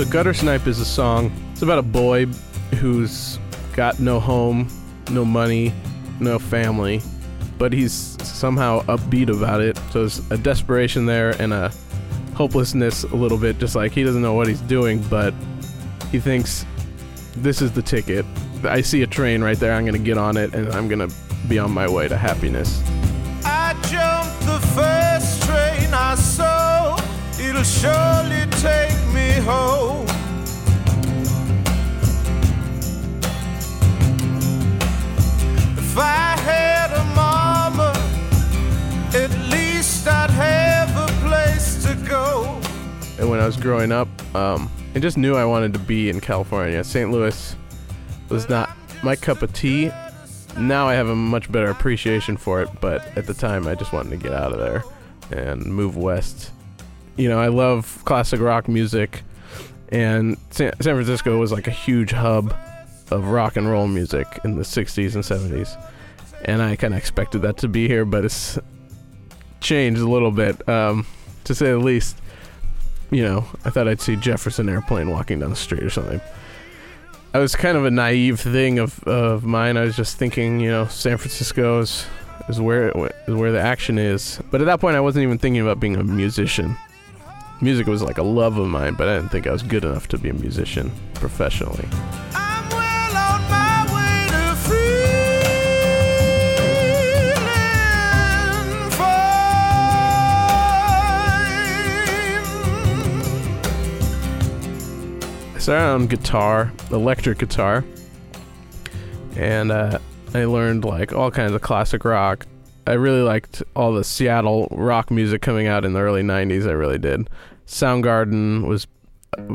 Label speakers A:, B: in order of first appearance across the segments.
A: So Gutter Snipe is a song. It's about a boy who's got no home, no money, no family, but he's somehow upbeat about it. So there's a desperation there and a hopelessness a little bit, just like he doesn't know what he's doing, but he thinks this is the ticket. I see a train right there. I'm to get on it and I'm to be on my way to happiness.
B: I jumped the first train I saw. It'll surely take me home. If I had a mama, at least I'd have a place to go.
A: And when I was growing up, um, I just knew I wanted to be in California. St. Louis was not my cup of tea. Now I have a much better appreciation for it, but at the time I just wanted to get out of there and move west. You know, I love classic rock music, and San, Francisco was like a huge hub of rock and roll music in the 60s and 70s. And I kind of expected that to be here, but it's changed a little bit, um, to say the least you know, I thought I'd see Jefferson Airplane walking down the street or something. I was kind of a naive thing of, of mine. I was just thinking, you know, San Francisco is, is where is where the action is. But at that point, I wasn't even thinking about being a musician. Music was like a love of mine, but I didn't think I was good enough to be a musician professionally.
B: I'm well on my way to feeling fine.
A: I started on guitar, electric guitar, and uh, I learned like all kinds of classic rock. I really liked all the Seattle rock music coming out in the early '90s. I really did. Soundgarden was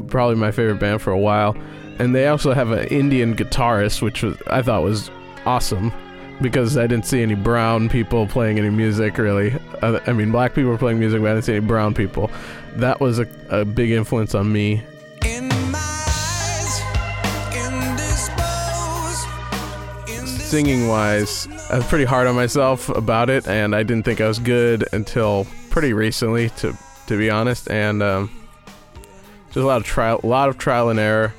A: probably my favorite band for a while, and they also have an Indian guitarist, which was I thought was awesome because I didn't see any brown people playing any music really. I mean, black people were playing music, but I didn't see any brown people. That was a, a big influence on me. Singing wise, I was pretty hard on myself about it, and I didn't think I was good until pretty recently, to to be honest. And um, just a lot of trial, a lot of trial and error,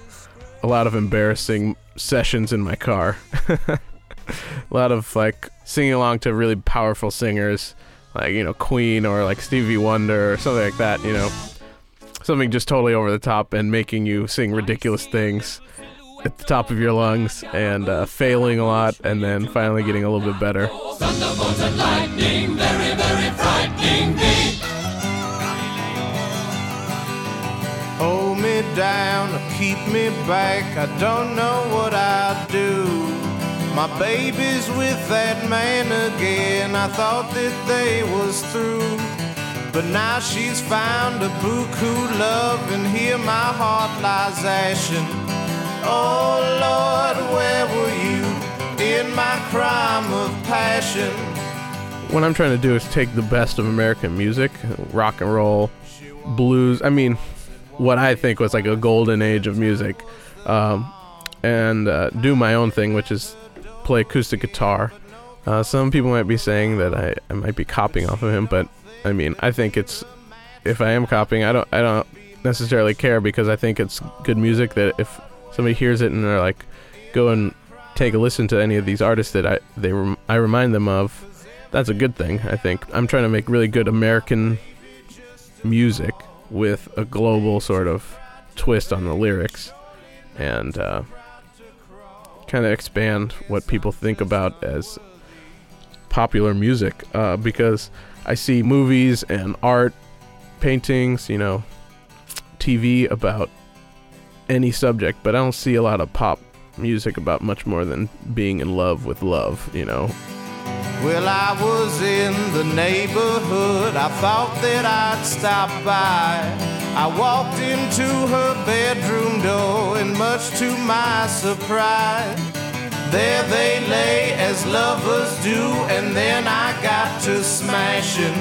A: a lot of embarrassing sessions in my car, a lot of like singing along to really powerful singers, like you know Queen or like Stevie Wonder or something like that. You know, something just totally over the top and making you sing ridiculous things at the top of your lungs and uh, failing a lot and then finally getting a little bit better.
C: Thunderbolts and lightning, very, very frightening me.
B: Hold me down keep me back. I don't know what I'd do. My baby's with that man again. I thought that they was through. But now she's found a buku love, and here my heart lies ashen. Oh Lord, where were you in my crime of passion?
A: What I'm trying to do is take the best of American music, rock and roll, blues. I mean, what I think was like a golden age of music, um, and uh, do my own thing, which is play acoustic guitar. Uh, some people might be saying that I, I might be copying off of him, but I mean, I think it's if I am copying, I don't I don't necessarily care because I think it's good music that if somebody hears it and they're like, go and take a listen to any of these artists that I they rem- I remind them of, that's a good thing. I think I'm trying to make really good American music with a global sort of twist on the lyrics, and uh, kind of expand what people think about as popular music. Uh, because I see movies and art, paintings, you know, TV about any subject, but I don't see a lot of pop music about much more than being in love with love, you know.
B: Well, I was in the neighborhood. I thought that I'd stop by. I walked into her bedroom door, and much to my surprise, there they lay as lovers do, and then I got to smashing.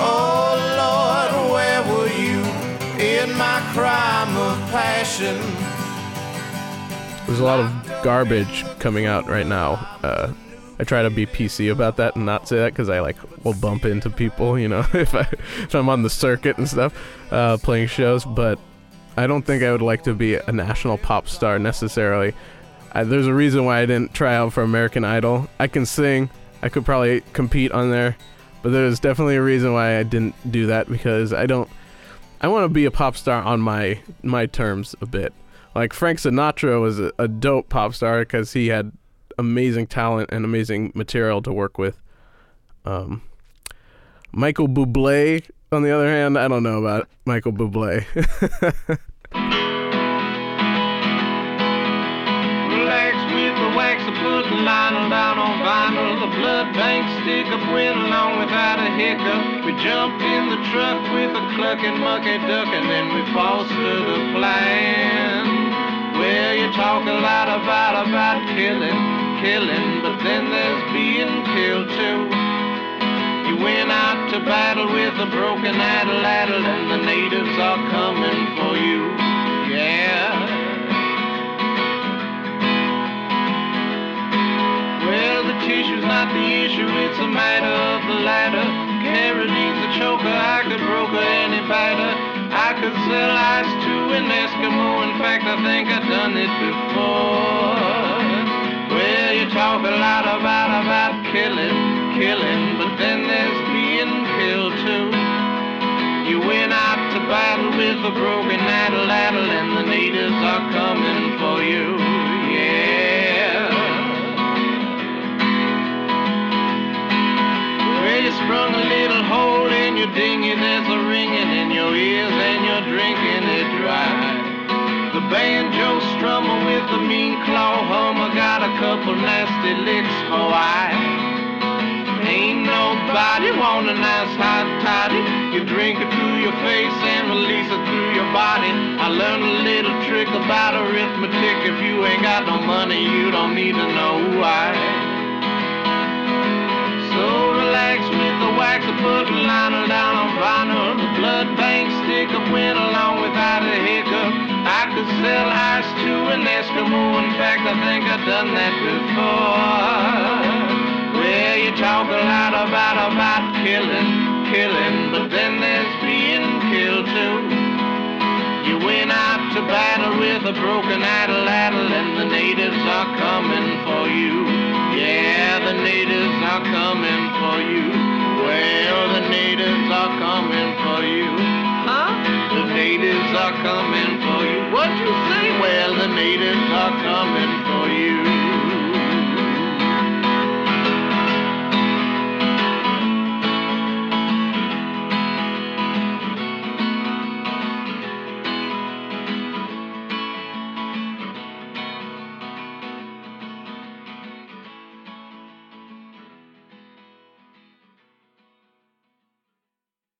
B: Oh Lord, where in my crime of passion?
A: There's a lot of garbage coming out right now. Uh, I try to be PC about that and not say that because I like will bump into people, you know, if I if I'm on the circuit and stuff, uh, playing shows. But I don't think I would like to be a national pop star necessarily. I, there's a reason why I didn't try out for American Idol. I can sing. I could probably compete on there, but there's definitely a reason why I didn't do that because I don't. I want to be a pop star on my my terms a bit. Like Frank Sinatra was a, a dope pop star because he had amazing talent and amazing material to work with. Um, Michael Bublé, on the other hand, I don't know about Michael Bublé.
C: Relax with the wax, put the liner down. The blood bank stick up went along without a hiccup. We jumped in the truck with a clucking mucky duck, and then we fostered a plan. Well, you talk a lot about about killing, killing, but then there's being killed too. You went out to battle with a broken addle, and the natives are coming for you. Yeah. The issue, it's a matter of the ladder. Carradine's a choker, I could broker any batter. I could sell ice to an Eskimo, in fact, I think I've done it before. Well, you talk a lot about, about killing, killing, but then there's being killed too. You went out to battle with a broken addle addle, and the natives are coming for you. Sprung a little hole in your dinghy, there's a ringing in your ears, and you're drinking it dry. The banjo strummer with the mean claw hummer got a couple nasty licks for I. Ain't nobody want a nice hot toddy. You drink it through your face and release it through your body. I learned a little trick about arithmetic. If you ain't got no money, you don't need to know why. So bank stick up went along without a hiccup. I could sell ice to an Eskimo. In fact, I think I've done that before. Well, you talk a lot about about killing, killing, but then there's being killed too. You went out to battle with a broken addle addle, and the natives are coming for you. Yeah, the natives are coming for you. Well, the natives are coming coming for you. What you say? Well, the natives are coming